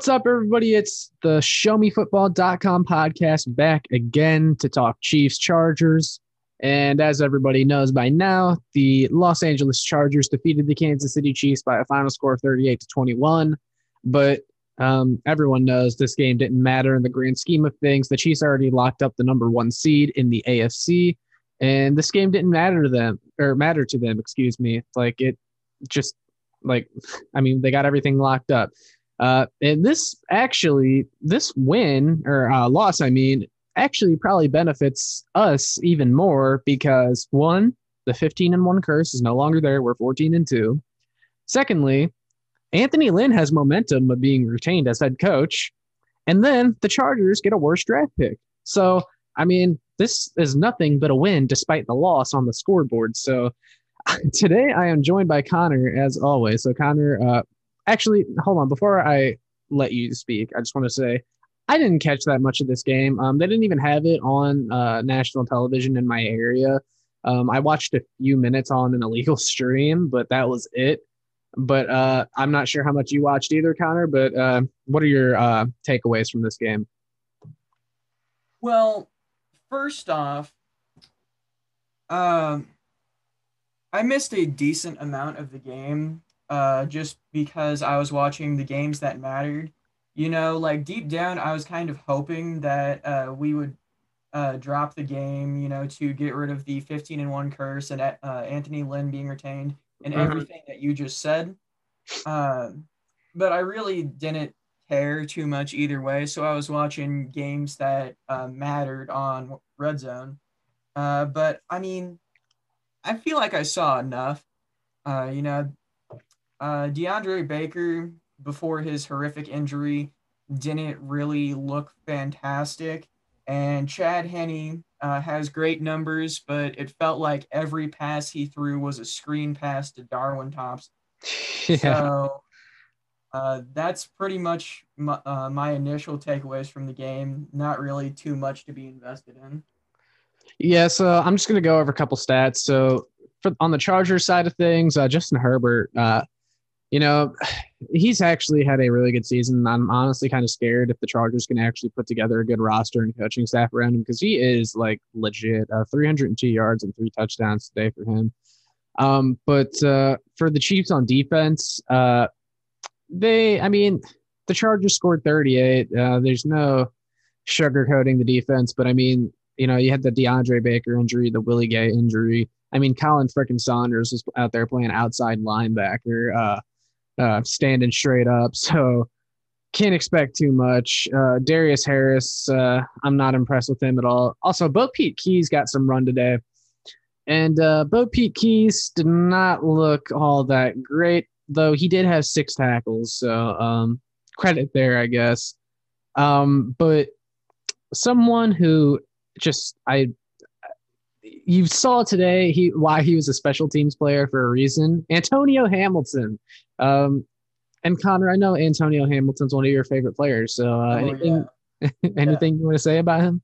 What's up, everybody? It's the ShowMeFootball.com podcast back again to talk Chiefs Chargers. And as everybody knows by now, the Los Angeles Chargers defeated the Kansas City Chiefs by a final score of 38 to 21. But um, everyone knows this game didn't matter in the grand scheme of things. The Chiefs already locked up the number one seed in the AFC, and this game didn't matter to them or matter to them. Excuse me. Like it just like I mean they got everything locked up. Uh, and this actually, this win or uh, loss, I mean, actually probably benefits us even more because one, the 15 and one curse is no longer there. We're 14 and two. Secondly, Anthony Lynn has momentum of being retained as head coach. And then the Chargers get a worse draft pick. So, I mean, this is nothing but a win despite the loss on the scoreboard. So, today I am joined by Connor as always. So, Connor, uh, actually, hold on. Before I let you speak, I just want to say I didn't catch that much of this game. Um, they didn't even have it on uh, national television in my area. Um, I watched a few minutes on an illegal stream, but that was it. But uh, I'm not sure how much you watched either, Connor. But uh, what are your uh, takeaways from this game? Well, first off, um, I missed a decent amount of the game uh, just because I was watching the games that mattered. You know, like deep down, I was kind of hoping that uh, we would uh, drop the game, you know, to get rid of the 15 and 1 curse and uh, Anthony Lynn being retained and mm-hmm. everything that you just said. Um, but I really didn't care too much either way. So I was watching games that uh, mattered on Red Zone. Uh, but I mean, I feel like I saw enough. Uh, you know, uh, DeAndre Baker, before his horrific injury, didn't really look fantastic. And Chad Henne uh, has great numbers, but it felt like every pass he threw was a screen pass to Darwin Thompson. Yeah. So uh, that's pretty much my, uh, my initial takeaways from the game. Not really too much to be invested in. Yeah, so I'm just going to go over a couple stats. So for, on the Chargers side of things, uh, Justin Herbert, uh, you know, he's actually had a really good season. I'm honestly kind of scared if the Chargers can actually put together a good roster and coaching staff around him because he is like legit. Uh, 302 yards and three touchdowns today for him. Um, but uh, for the Chiefs on defense, uh, they, I mean, the Chargers scored 38. Uh, there's no sugarcoating the defense, but I mean, you know, you had the DeAndre Baker injury, the Willie Gay injury. I mean, Khalen frickin' Saunders was out there playing outside linebacker. Uh, uh, standing straight up. So can't expect too much. Uh, Darius Harris, uh, I'm not impressed with him at all. Also, BoPete Keyes got some run today. And uh, BoPete Keyes did not look all that great, though he did have six tackles. So um, credit there, I guess. Um, but someone who just I you saw today he why he was a special teams player for a reason. Antonio Hamilton. Um, and Connor, I know Antonio Hamilton's one of your favorite players. So uh, oh, anything yeah. anything yeah. you want to say about him?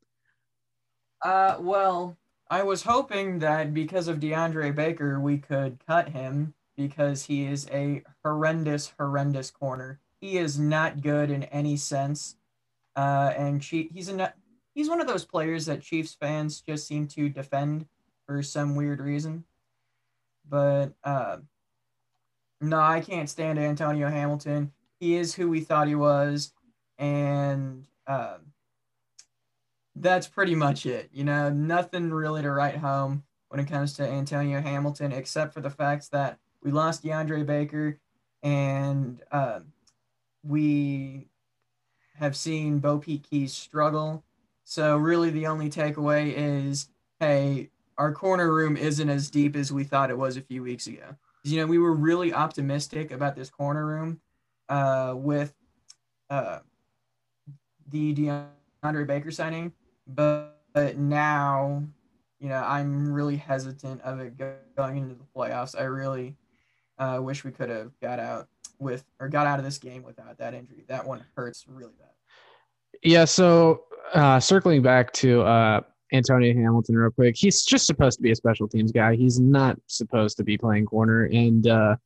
Uh, well, I was hoping that because of DeAndre Baker, we could cut him because he is a horrendous, horrendous corner. He is not good in any sense. Uh, and she, he's a he's one of those players that Chiefs fans just seem to defend for some weird reason. But uh, no, I can't stand Antonio Hamilton. He is who we thought he was, and uh, that's pretty much it. You know, nothing really to write home when it comes to Antonio Hamilton, except for the fact that we lost DeAndre Baker, and uh, we have seen BoPete Keyes struggle so really, the only takeaway is, hey, our corner room isn't as deep as we thought it was a few weeks ago. You know, we were really optimistic about this corner room uh, with uh, the DeAndre Baker signing, but, but now, you know, I'm really hesitant of it going into the playoffs. I really uh, wish we could have got out with or got out of this game without that injury. That one hurts really bad. Yeah. So uh, circling back to uh, Antonio Hamilton real quick, he's just supposed to be a special teams guy. He's not supposed to be playing corner. And uh,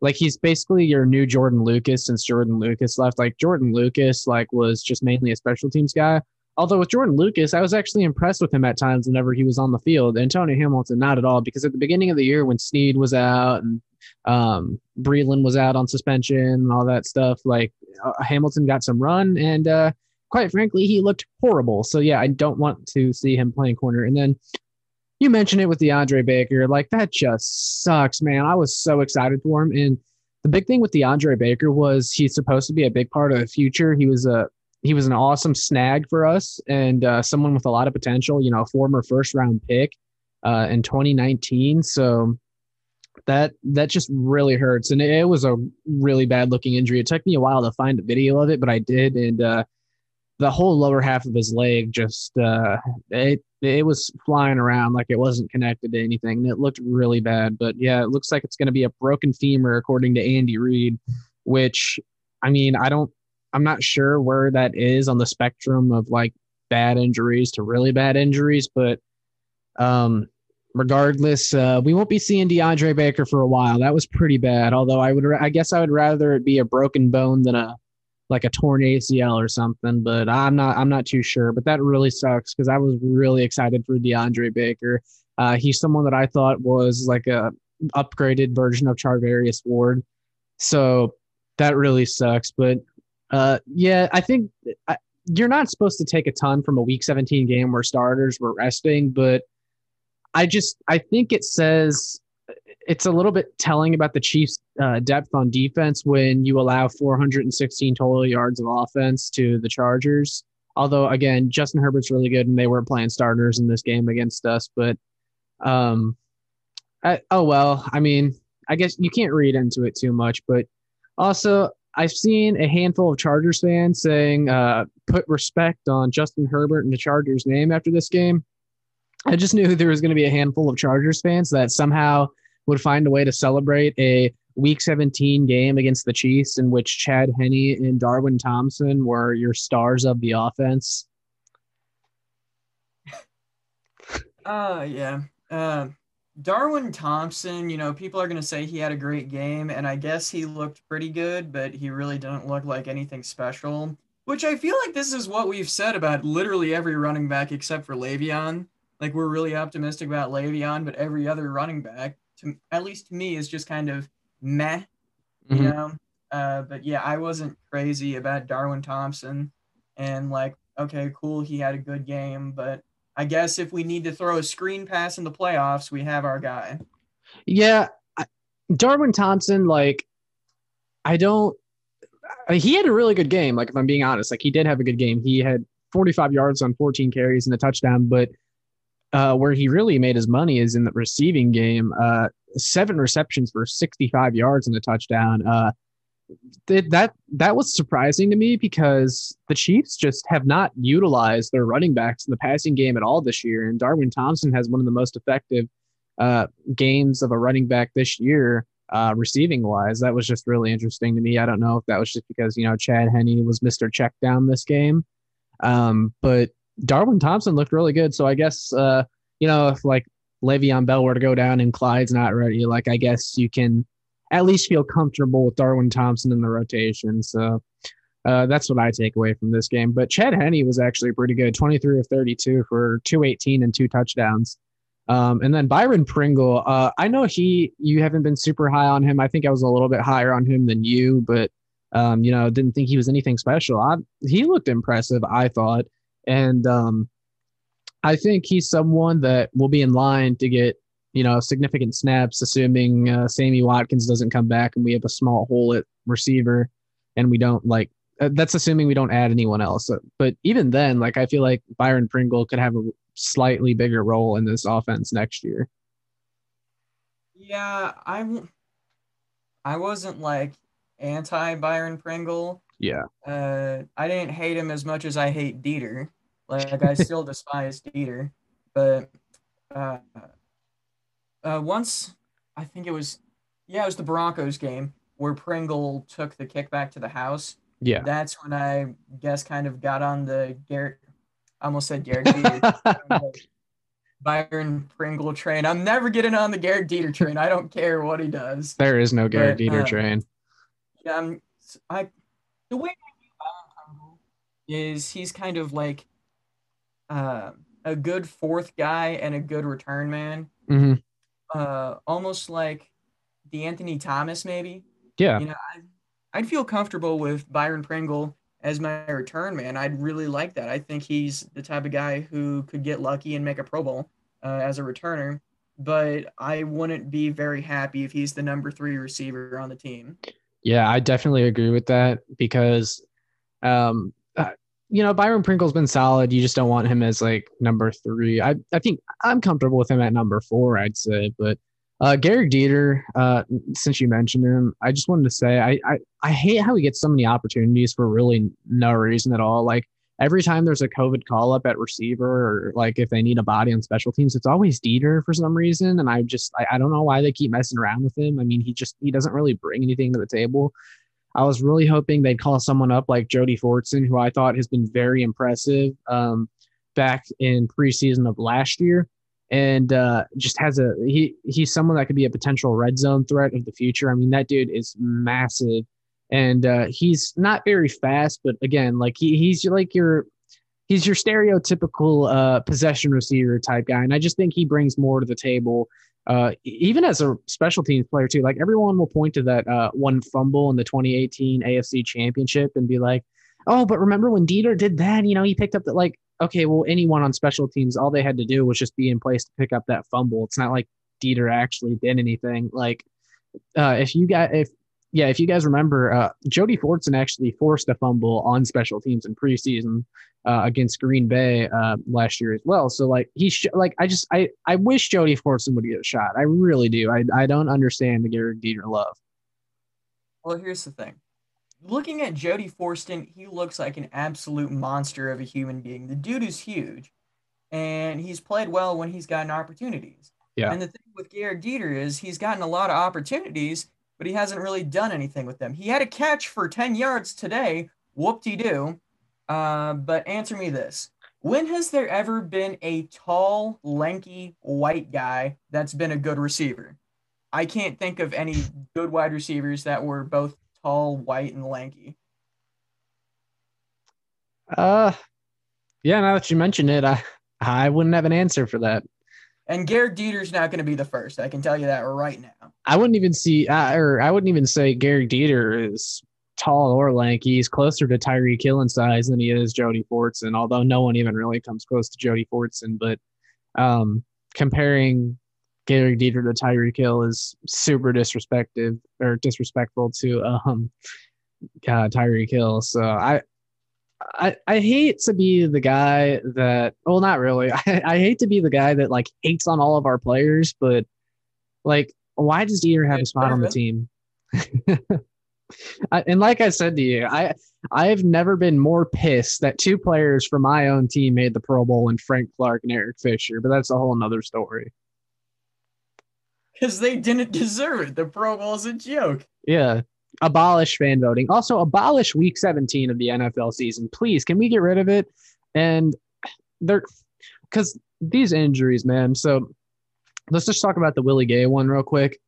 like he's basically your new Jordan Lucas since Jordan Lucas left. Like Jordan Lucas, like was just mainly a special teams guy. Although with Jordan Lucas, I was actually impressed with him at times whenever he was on the field. Antonio Hamilton, not at all, because at the beginning of the year when Sneed was out and um, Breeland was out on suspension and all that stuff, like uh, Hamilton got some run, and uh, quite frankly, he looked horrible. So yeah, I don't want to see him playing corner. And then you mentioned it with DeAndre Baker, like that just sucks, man. I was so excited for him, and the big thing with DeAndre Baker was he's supposed to be a big part of the future. He was a he was an awesome snag for us and uh, someone with a lot of potential. You know, a former first round pick uh, in 2019. So that that just really hurts, and it, it, was a really bad looking injury. It took me a while to find a video of it, but I did, and uh, the whole lower half of his leg just uh, it it was flying around like it wasn't connected to anything. It looked really bad. But yeah, it looks like it's going to be a broken femur, according to Andy Reid. Which, I mean, I don't I'm not sure where that is on the spectrum of like bad injuries to really bad injuries, but um, regardless, uh, we won't be seeing DeAndre Baker for a while. That was pretty bad. Although I would, I guess I would rather it be a broken bone than a like a torn ACL or something. But I'm not, I'm not too sure. But that really sucks because I was really excited for DeAndre Baker. Uh, he's someone that I thought was like a upgraded version of Charvarius Ward. So that really sucks. But uh, yeah, I think I, you're not supposed to take a ton from a Week 17 game where starters were resting, but I just I think it says it's a little bit telling about the Chiefs' uh, depth on defense when you allow 416 total yards of offense to the Chargers. Although again, Justin Herbert's really good, and they were playing starters in this game against us. But um, I, oh well. I mean, I guess you can't read into it too much. But also, I've seen a handful of Chargers fans saying, uh, put respect on Justin Herbert and the Chargers name after this game. I just knew there was going to be a handful of Chargers fans that somehow would find a way to celebrate a Week 17 game against the Chiefs in which Chad Henne and Darwin Thompson were your stars of the offense. Uh, yeah. Uh, Darwin Thompson, you know, people are going to say he had a great game, and I guess he looked pretty good, but he really didn't look like anything special. Which I feel like this is what we've said about literally every running back except for Le'Veon. Like, we're really optimistic about Le'Veon, but every other running back, to, at least to me, is just kind of meh, you mm-hmm. know? Uh, but yeah, I wasn't crazy about Darwin Thompson. And, like, okay, cool, he had a good game, but I guess if we need to throw a screen pass in the playoffs, we have our guy. Yeah, Darwin Thompson, like, I don't. He had a really good game. Like, if I'm being honest, like he did have a good game. He had 45 yards on 14 carries and a touchdown. But uh, where he really made his money is in the receiving game. Uh, seven receptions for 65 yards and a touchdown. Uh, that that was surprising to me because the Chiefs just have not utilized their running backs in the passing game at all this year, and Darwin Thompson has one of the most effective uh, games of a running back this year, uh, receiving wise. That was just really interesting to me. I don't know if that was just because you know Chad Henne was Mister Check Down this game, um, but Darwin Thompson looked really good. So I guess uh, you know if like Le'Veon Bell were to go down and Clyde's not ready, like I guess you can at least feel comfortable with Darwin Thompson in the rotation. So uh, that's what I take away from this game. But Chad Henne was actually pretty good 23 of 32 for 218 and two touchdowns. Um, and then Byron Pringle, uh, I know he, you haven't been super high on him. I think I was a little bit higher on him than you, but, um, you know, didn't think he was anything special. I, he looked impressive, I thought. And um, I think he's someone that will be in line to get you know, significant snaps, assuming uh, Sammy Watkins doesn't come back and we have a small hole at receiver and we don't like uh, that's assuming we don't add anyone else. But even then, like I feel like Byron Pringle could have a slightly bigger role in this offense next year. Yeah, I'm. I wasn't like anti Byron Pringle. Yeah. Uh, I didn't hate him as much as I hate Dieter. Like I still despise Dieter, but uh, uh, once I think it was, yeah, it was the Broncos game where Pringle took the kickback to the house. Yeah, that's when I guess kind of got on the Garrett. I almost said Garrett Byron Pringle train. I'm never getting on the Garrett Dieter train. I don't care what he does. There is no Garrett But, Dieter uh, train. Yeah, I'm, I the way I view Byron Pringle is he's kind of like uh, a good fourth guy and a good return man. hmm Uh, almost like De'Anthony Thomas, maybe. Yeah. You know, I, I'd feel comfortable with Byron Pringle as my return man. I'd really like that. I think he's the type of guy who could get lucky and make a Pro Bowl uh, as a returner. But I wouldn't be very happy if he's the number three receiver on the team. Yeah, I definitely agree with that because, um, you know, Byron Pringle's been solid. You just don't want him as like number three. I, I think I'm comfortable with him at number four, I'd say. But uh, Gary Dieter, uh, since you mentioned him, I just wanted to say I, I, I hate how he gets so many opportunities for really no reason at all. Like every time there's a COVID call up at receiver or like if they need a body on special teams, it's always Dieter for some reason. And I just, I, I don't know why they keep messing around with him. I mean, he just, he doesn't really bring anything to the table. I was really hoping they'd call someone up like Jody Fortson, who I thought has been very impressive um, back in preseason of last year, and uh, just has a he he's someone that could be a potential red zone threat of the future. I mean, that dude is massive, and uh, he's not very fast, but again, like he, he's like your he's your stereotypical uh, possession receiver type guy, and I just think he brings more to the table uh, even as a special teams player too, like everyone will point to that uh, one fumble in the 2018 AFC Championship and be like, "Oh, but remember when Dieter did that? You know, he picked up that like, okay, well, anyone on special teams, all they had to do was just be in place to pick up that fumble. It's not like Dieter actually did anything. Like, uh, if you got if yeah, if you guys remember, uh, Jody Fortson actually forced a fumble on special teams in preseason uh, against Green Bay uh, last year as well. So like he sh- like I just I I wish Jody Fortson would get a shot. I really do. I I don't understand the Garrett Dieter love. Well, here's the thing. Looking at Jody Fortson, he looks like an absolute monster of a human being. The dude is huge, and he's played well when he's gotten opportunities. Yeah. And the thing with Garrett Dieter is he's gotten a lot of opportunities, but he hasn't really done anything with them. He had a catch for 10 yards today. Whoop de doo. Uh, but answer me this. When has there ever been a tall, lanky, white guy that's been a good receiver? I can't think of any good wide receivers that were both tall, white, and lanky. Uh, yeah. Now that you mention it, I I wouldn't have an answer for that. And Garrett Dieter's not going to be the first. I can tell you that right now. I wouldn't even see, uh, or I wouldn't even say Gary Dieter is tall or lanky. He's closer to Tyreek Hill in size than he is Jody Fortson, although no one even really comes close to Jody Fortson. But um, comparing Gary Dieter to Tyreek Hill is super disrespectful or disrespectful to um, uh, Tyreek Hill. So I, I, I hate to be the guy that well not really. I, I hate to be the guy that like hates on all of our players but like why does Dieter have a spot on the team? I, and like I said to you I I've never been more pissed that two players from my own team made the Pro Bowl and Frank Clark and Eric Fisher but that's a whole nother story. Because they didn't deserve it. The Pro Bowl is a joke. yeah abolish fan voting. Also abolish week 17 of the NFL season please. Can we get rid of it? And they're because these injuries man. So let's just talk about the Willie Gay one real quick.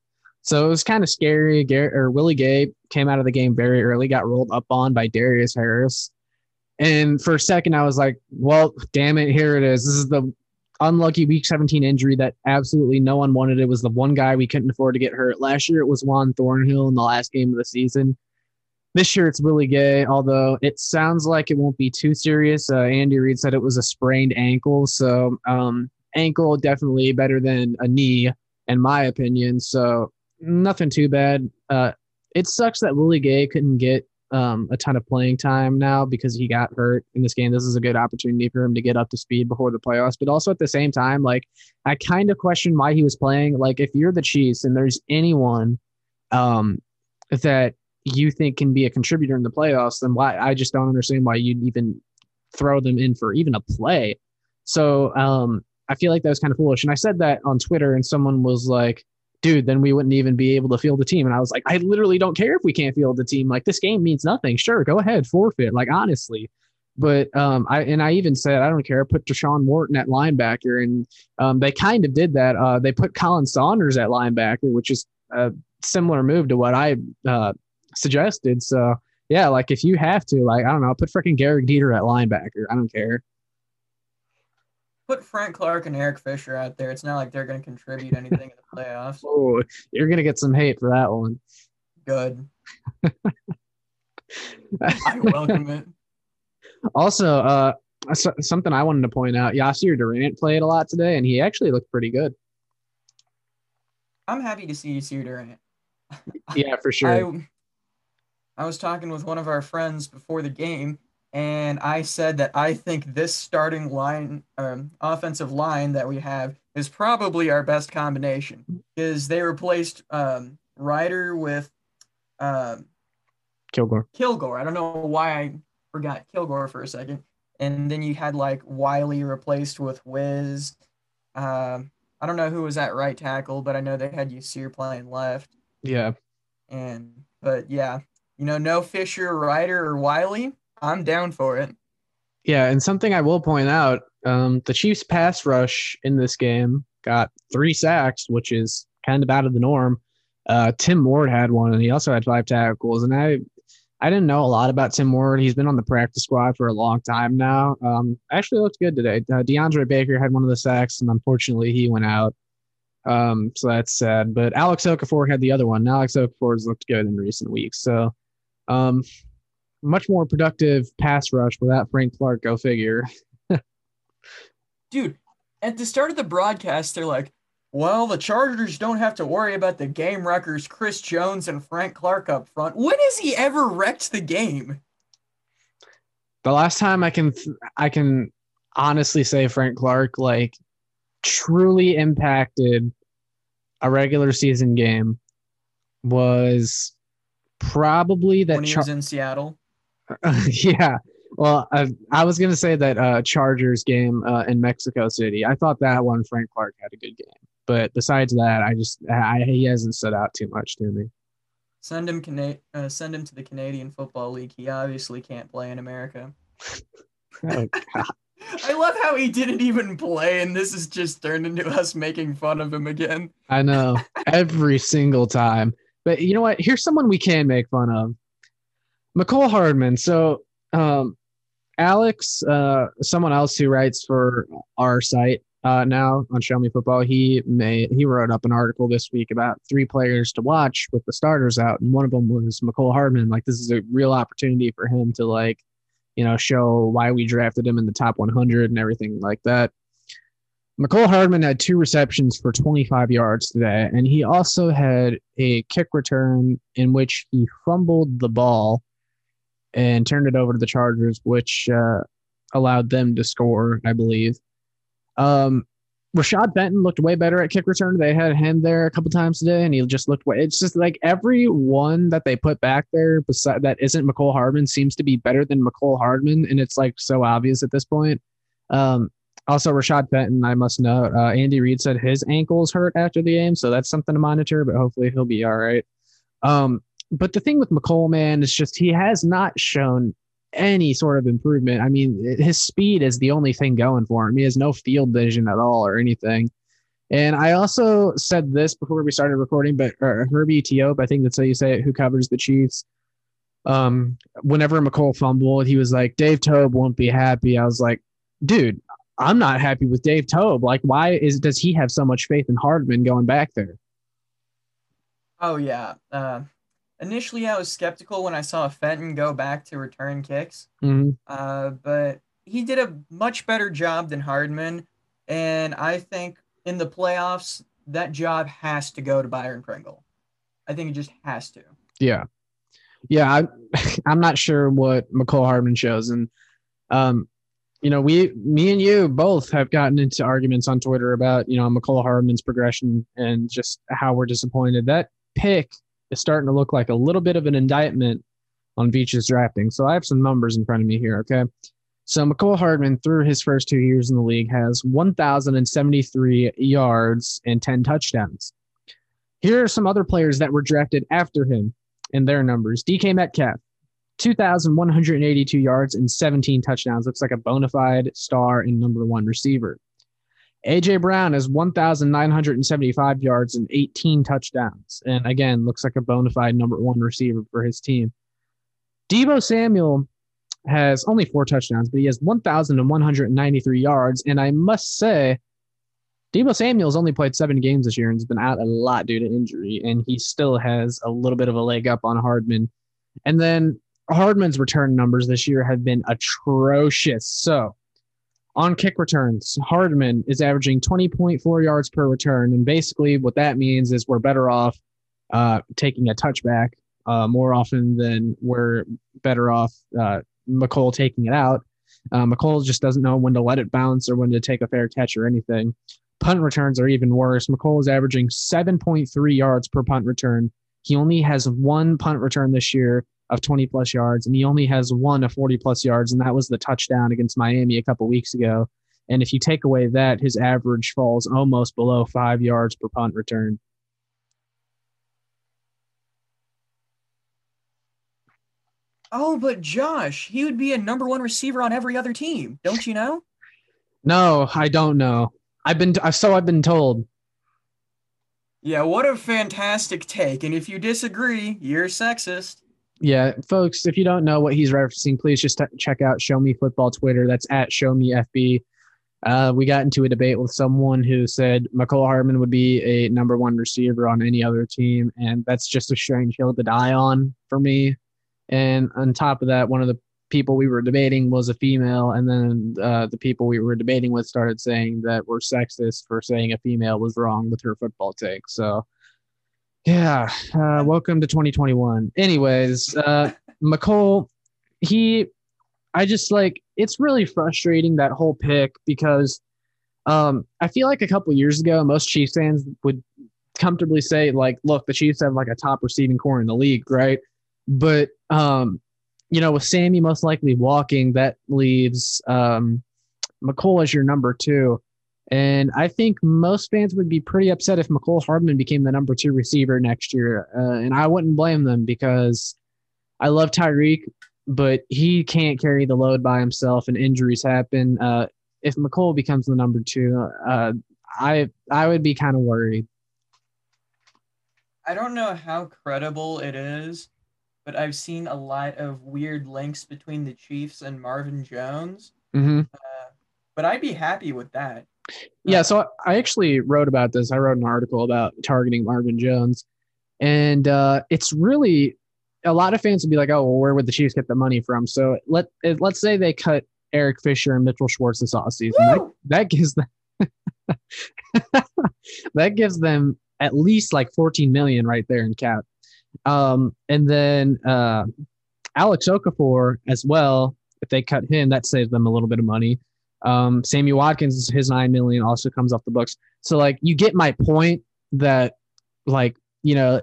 So it was kind of scary. Garrett or Willie Gay came out of the game very early got rolled up on by Darius Harris. And for a second I was like well damn it here it is. This is the unlucky week 17 injury that absolutely no one wanted. It was the one guy we couldn't afford to get hurt. Last year it was Juan Thornhill in the last game of the season. This year it's Willie Gay, although it sounds like it won't be too serious. Uh, Andy Reid said it was a sprained ankle. So um, ankle definitely better than a knee, in my opinion. So nothing too bad. Uh, it sucks that Willie Gay couldn't get um, a ton of playing time now because he got hurt in this game. This is a good opportunity for him to get up to speed before the playoffs. But also at the same time, like I kind of question why he was playing. Like if you're the Chiefs and there's anyone um, that you think can be a contributor in the playoffs, then why I just don't understand why you'd even throw them in for even a play. So um, I feel like that was kind of foolish. And I said that on Twitter, and someone was like, dude, then we wouldn't even be able to field the team. And I was like, I literally don't care if we can't field the team. Like this game means nothing. Sure, go ahead, forfeit. Like honestly. But um, I and I even said I don't care. Put Tershawn Wharton at linebacker, and um, they kind of did that. Uh, they put Khalen Saunders at linebacker, which is a similar move to what I uh, suggested. So yeah, like if you have to, like I don't know, put freaking Gehrig Dieter at linebacker. I don't care. Put Frank Clark and Eric Fisher out there. It's not like they're going to contribute anything in the playoffs. Oh, you're gonna get some hate for that one. Good. I welcome it. Also, uh, so- something I wanted to point out: Yasir Durant played a lot today, and he actually looked pretty good. I'm happy to see Yasir Durant. Yeah, for sure. I, I was talking with one of our friends before the game, and I said that I think this starting line, um, offensive line that we have, is probably our best combination because they replaced um, Reiter with um, Kilgore. Kilgore. I don't know why I forgot Kilgore for a second. And then you had like Wylie replaced with Wiz. Um, I don't know who was at right tackle, but I know they had Yasir playing left. Yeah. And but yeah, you know, no Fisher, Reiter, or Wylie. I'm down for it. Yeah, and something I will point out, um, the Chiefs pass rush in this game got three sacks, which is kind of out of the norm. Uh, Tim Ward had one, and he also had five tackles. And I, I didn't know a lot about Tim Ward. He's been on the practice squad for a long time now. Um, actually looked good today. Uh, DeAndre Baker had one of the sacks, and unfortunately he went out. Um, so that's sad. But Alex Okafor had the other one. Alex Okafor's looked good in recent weeks. So, um, much more productive pass rush without Frank Clark. Go figure. Dude, at the start of the broadcast, they're like, well, the Chargers don't have to worry about the game wreckers, Chris Jones and Frank Clark up front. When has he ever wrecked the game? The last time I can I can honestly say Frank Clark like truly impacted a regular season game was probably that when he Char- was in Seattle. yeah. Well, I, I was gonna say that uh, Chargers game uh, in Mexico City. I thought that one Frank Clark had a good game, but besides that, I just I, he hasn't stood out too much to me. Send him Cana- uh, send him to the Canadian Football League. He obviously can't play in America. Oh, I love how he didn't even play, and this has just turned into us making fun of him again. I know every single time. But you know what? Here's someone we can make fun of. Mecole Hardman. So um, Alex, uh, someone else who writes for our site uh, now on Show Me Football, he made he wrote up an article this week about three players to watch with the starters out, and one of them was Mecole Hardman. Like this is a real opportunity for him to like, you know, show why we drafted him in the top 100 and everything like that. Mecole Hardman had two receptions for 25 yards today, and he also had a kick return in which he fumbled the ball and turned it over to the Chargers, which uh, allowed them to score, I believe. Um, Rashad Fenton looked way better at kick return. They had him there a couple times today, and he just looked way. It's just like every one that they put back there beside that isn't Mecole Hardman seems to be better than Mecole Hardman, and it's like so obvious at this point. Um, also, Rashad Fenton, I must note, uh, Andy Reid said his ankles hurt after the game, so that's something to monitor. But hopefully, he'll be all right. Um, but the thing with Mecole, man, is just he has not shown any sort of improvement. I mean, his speed is the only thing going for him. He has no field vision at all or anything. And I also said this before we started recording, but uh, Herbie Teope, I think that's how you say it, who covers the Chiefs. Um, whenever Mecole fumbled, he was like, Dave Toub won't be happy. I was like, dude, I'm not happy with Dave Toub. Like, why is does he have so much faith in Hardman going back there? Oh yeah. Uh, initially, I was skeptical when I saw Fenton go back to return kicks, Mm-hmm. uh, but he did a much better job than Hardman, and I think in the playoffs that job has to go to Byron Pringle. I think it just has to. Yeah. Yeah, I, I'm not sure what Mecole Hardman shows. And, um, you know, we, me and you both have gotten into arguments on Twitter about, you know, Mecole Hardman's progression and just how we're disappointed. That pick is starting to look like a little bit of an indictment on Veach's drafting. So I have some numbers in front of me here. Okay. So Mecole Hardman, through his first two years in the league, has 1,073 yards and 10 touchdowns. Here are some other players that were drafted after him and their numbers. DK Metcalf, 2,182 yards and 17 touchdowns. Looks like a bona fide star and number one receiver. AJ Brown has 1,975 yards and 18 touchdowns. And again, looks like a bona fide number one receiver for his team. Deebo Samuel has only four touchdowns, but he has 1,193 yards. And I must say, Deebo Samuel's only played seven games this year and has been out a lot due to injury. And he still has a little bit of a leg up on Hardman. And then Hardman's return numbers this year have been atrocious. So on kick returns, Hardman is averaging 20.4 yards per return. And basically, what that means is we're better off uh, taking a touchback uh, more often than we're better off uh, Mecole taking it out. Uh, Mecole just doesn't know when to let it bounce or when to take a fair catch or anything. Punt returns are even worse. Mecole is averaging 7.3 yards per punt return. He only has one punt return this year of 20 plus yards, and he only has one of 40 plus yards, and that was the touchdown against Miami a couple weeks ago. And if you take away that, his average falls almost below five yards per punt return. Oh, but Josh, he would be a number one receiver on every other team, don't you know? No, I don't know. I've been so I've been told. Yeah, what a fantastic take. And if you disagree, you're sexist. Yeah, folks, if you don't know what he's referencing, please just t- check out Show Me Football Twitter. That's at Show Me FB. Uh, we got into a debate with someone who said Mecole Hardman would be a number one receiver on any other team, and that's just a strange hill to die on for me. And on top of that, one of the people we were debating was a female, and then uh, the people we were debating with started saying that we're sexist for saying a female was wrong with her football take. So yeah. Uh, welcome to 2021. Anyways, uh, Mecole, he, I just like, it's really frustrating that whole pick because um, I feel like a couple years ago, most Chiefs fans would comfortably say, like, look, the Chiefs have like a top receiving core in the league, right? But, um, you know, with Sammy most likely walking, that leaves um, Mecole as your number two. And I think most fans would be pretty upset if Mecole Hardman became the number two receiver next year. Uh, and I wouldn't blame them because I love Tyreek, but he can't carry the load by himself and injuries happen. Uh, if Mecole becomes the number two, uh, I I would be kind of worried. I don't know how credible it is, but I've seen a lot of weird links between the Chiefs and Marvin Jones. Mm-hmm. Uh, but I'd be happy with that. Yeah, so I actually wrote about this. I wrote an article about targeting Marvin Jones, and uh, it's really a lot of fans would be like, "Oh, well, where would the Chiefs get the money from?" So let let's say they cut Eric Fisher and Mitchell Schwartz this offseason. That, that gives them that gives them at least like 14 million right there in cap. Um, and then uh, Alex Okafor as well. If they cut him, that saves them a little bit of money. Um, Sammy Watkins, his nine million also comes off the books. So like you get my point that like you know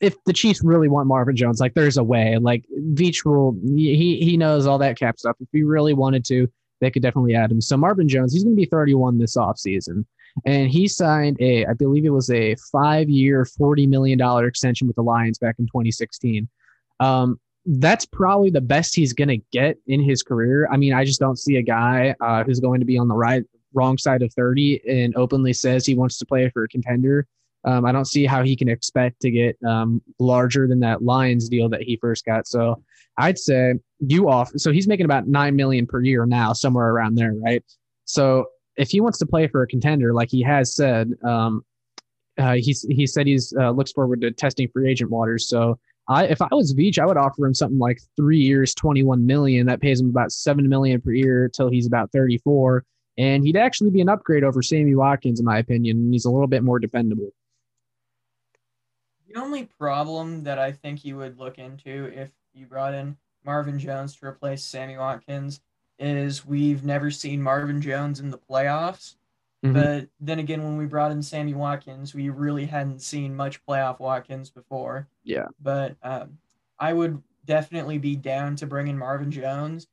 if the Chiefs really want Marvin Jones, like there's a way. Like Veach will he he knows all that cap stuff. If he really wanted to, they could definitely add him. So Marvin Jones, he's gonna be 31 this offseason. And he signed a, I believe it was a five-year, $40 million extension with the Lions back in 2016. Um, that's probably the best he's going to get in his career. I mean, I just don't see a guy uh, who's going to be on the right wrong side of 30 and openly says he wants to play for a contender. Um, I don't see how he can expect to get um, larger than that Lions deal that he first got. So I'd say you off. So he's making about nine million per year now, somewhere around there, right? So if he wants to play for a contender, like he has said, um, uh, he's he said he's uh, looks forward to testing free agent waters. So I if I was Veach, I would offer him something like three years, twenty one million. That pays him about seven million per year till he's about thirty four, and he'd actually be an upgrade over Sammy Watkins, in my opinion. He's a little bit more dependable. The only problem that I think you would look into if you brought in Marvin Jones to replace Sammy Watkins is we've never seen Marvin Jones in the playoffs. Mm-hmm. But then again, when we brought in Sammy Watkins, we really hadn't seen much playoff Watkins before. Yeah. But um, I would definitely be down to bring in Marvin Jones.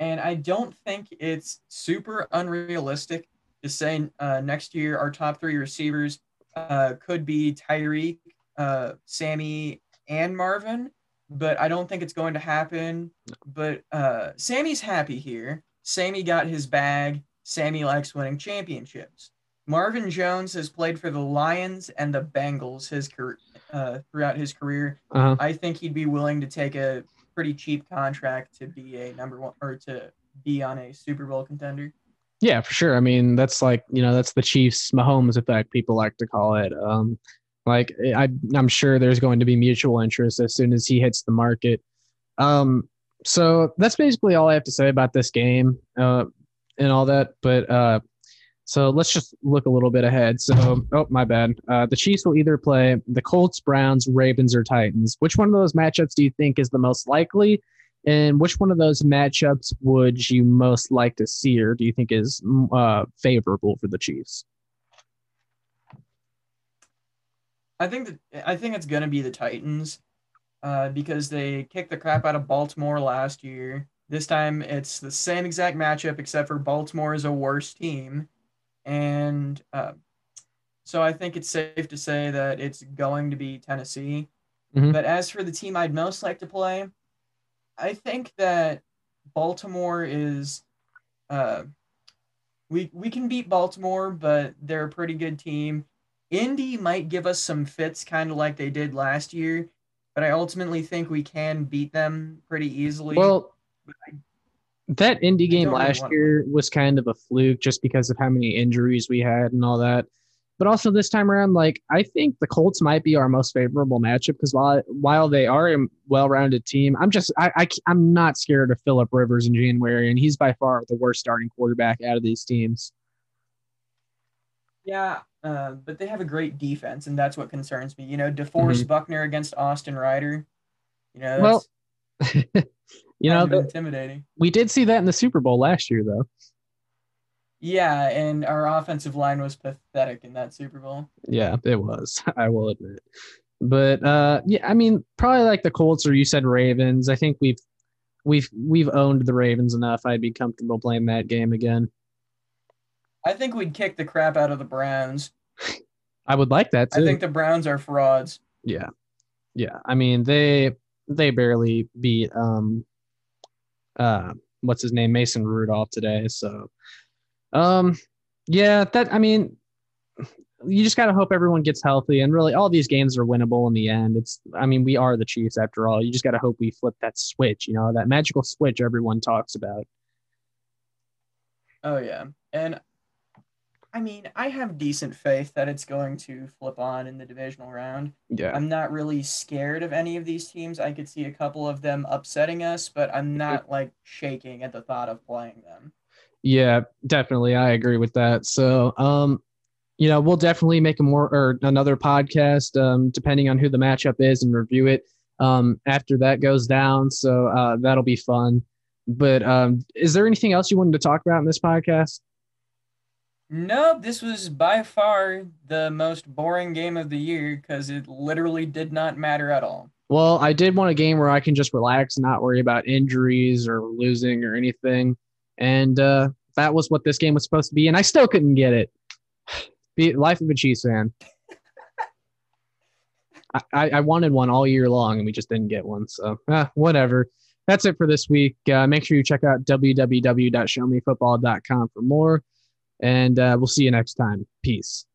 And I don't think it's super unrealistic to say uh, next year our top three receivers uh, could be Tyreek, uh, Sammy, and Marvin. but I don't think it's going to happen. But uh, Sammy's happy here. Sammy got his bag. Sammy likes winning championships. Marvin Jones has played for the Lions and the Bengals his career, uh, throughout his career. Uh-huh. I think he'd be willing to take a pretty cheap contract to be a number one or to be on a Super Bowl contender. Yeah, for sure. I mean, that's like you know, that's the Chiefs Mahomes effect. People like to call it. Um, like I, I'm sure there's going to be mutual interest as soon as he hits the market. Um, so that's basically all I have to say about this game uh, and all that. But uh, so let's just look a little bit ahead. So, oh, my bad. Uh, the Chiefs will either play the Colts, Browns, Ravens, or Titans. Which one of those matchups do you think is the most likely? And which one of those matchups would you most like to see, or do you think is uh, favorable for the Chiefs? I think that I think it's gonna be the Titans, uh, because they kicked the crap out of Baltimore last year. This time it's the same exact matchup except for Baltimore is a worse team, and uh, so I think it's safe to say that it's going to be Tennessee. Mhm. But as for the team I'd most like to play, I think that Baltimore is. Uh, we we can beat Baltimore, but they're a pretty good team. Indy might give us some fits, kind of like they did last year, but I ultimately think we can beat them pretty easily. Well, that indie game really last year was kind of a fluke just because of how many injuries we had and all that. But also this time around, like I think the Colts might be our most favorable matchup because while while they are a well-rounded team, I'm just I, I I'm not scared of Philip Rivers in January, and he's by far the worst starting quarterback out of these teams. yeah, uh, but they have a great defense, and that's what concerns me. You know, DeForest Buckner against Austin Reiter. You know, Mm-hmm. Well, you know, intimidating. we did see that in the Super Bowl last year, though. Yeah, and our offensive line was pathetic in that Super Bowl. Yeah, it was. I will admit. But uh yeah, I mean, probably like the Colts or you said Ravens. I think we've we've we've owned the Ravens enough. I'd be comfortable playing that game again. I think we'd kick the crap out of the Browns. I would like that too. I think the Browns are frauds. yeah. Yeah. I mean, they they barely beat um uh what's his name? Mason Rudolph today. So um yeah, that I mean you just gotta hope everyone gets healthy and really all these games are winnable in the end. It's I mean, we are the Chiefs after all. You just gotta hope we flip that switch, you know, that magical switch everyone talks about. Oh yeah, and I mean, I have decent faith that it's going to flip on in the divisional round. Yeah. I'm not really scared of any of these teams. I could see a couple of them upsetting us, but I'm not like shaking at the thought of playing them. Yeah, definitely. I agree with that. So, um, you know, we'll definitely make a more or another podcast, um, depending on who the matchup is and review it um, after that goes down. So uh, that'll be fun. But um, is there anything else you wanted to talk about in this podcast? Nope, this was by far the most boring game of the year because it literally did not matter at all. Well, I did want a game where I can just relax not worry about injuries or losing or anything. And uh, that was what this game was supposed to be. And I still couldn't get it. Life of a Chiefs fan. I, I I wanted one all year long and we just didn't get one. So ah, whatever. That's it for this week. Uh, make sure you check out www.showmefootball.com for more. And uh, we'll see you next time. Peace.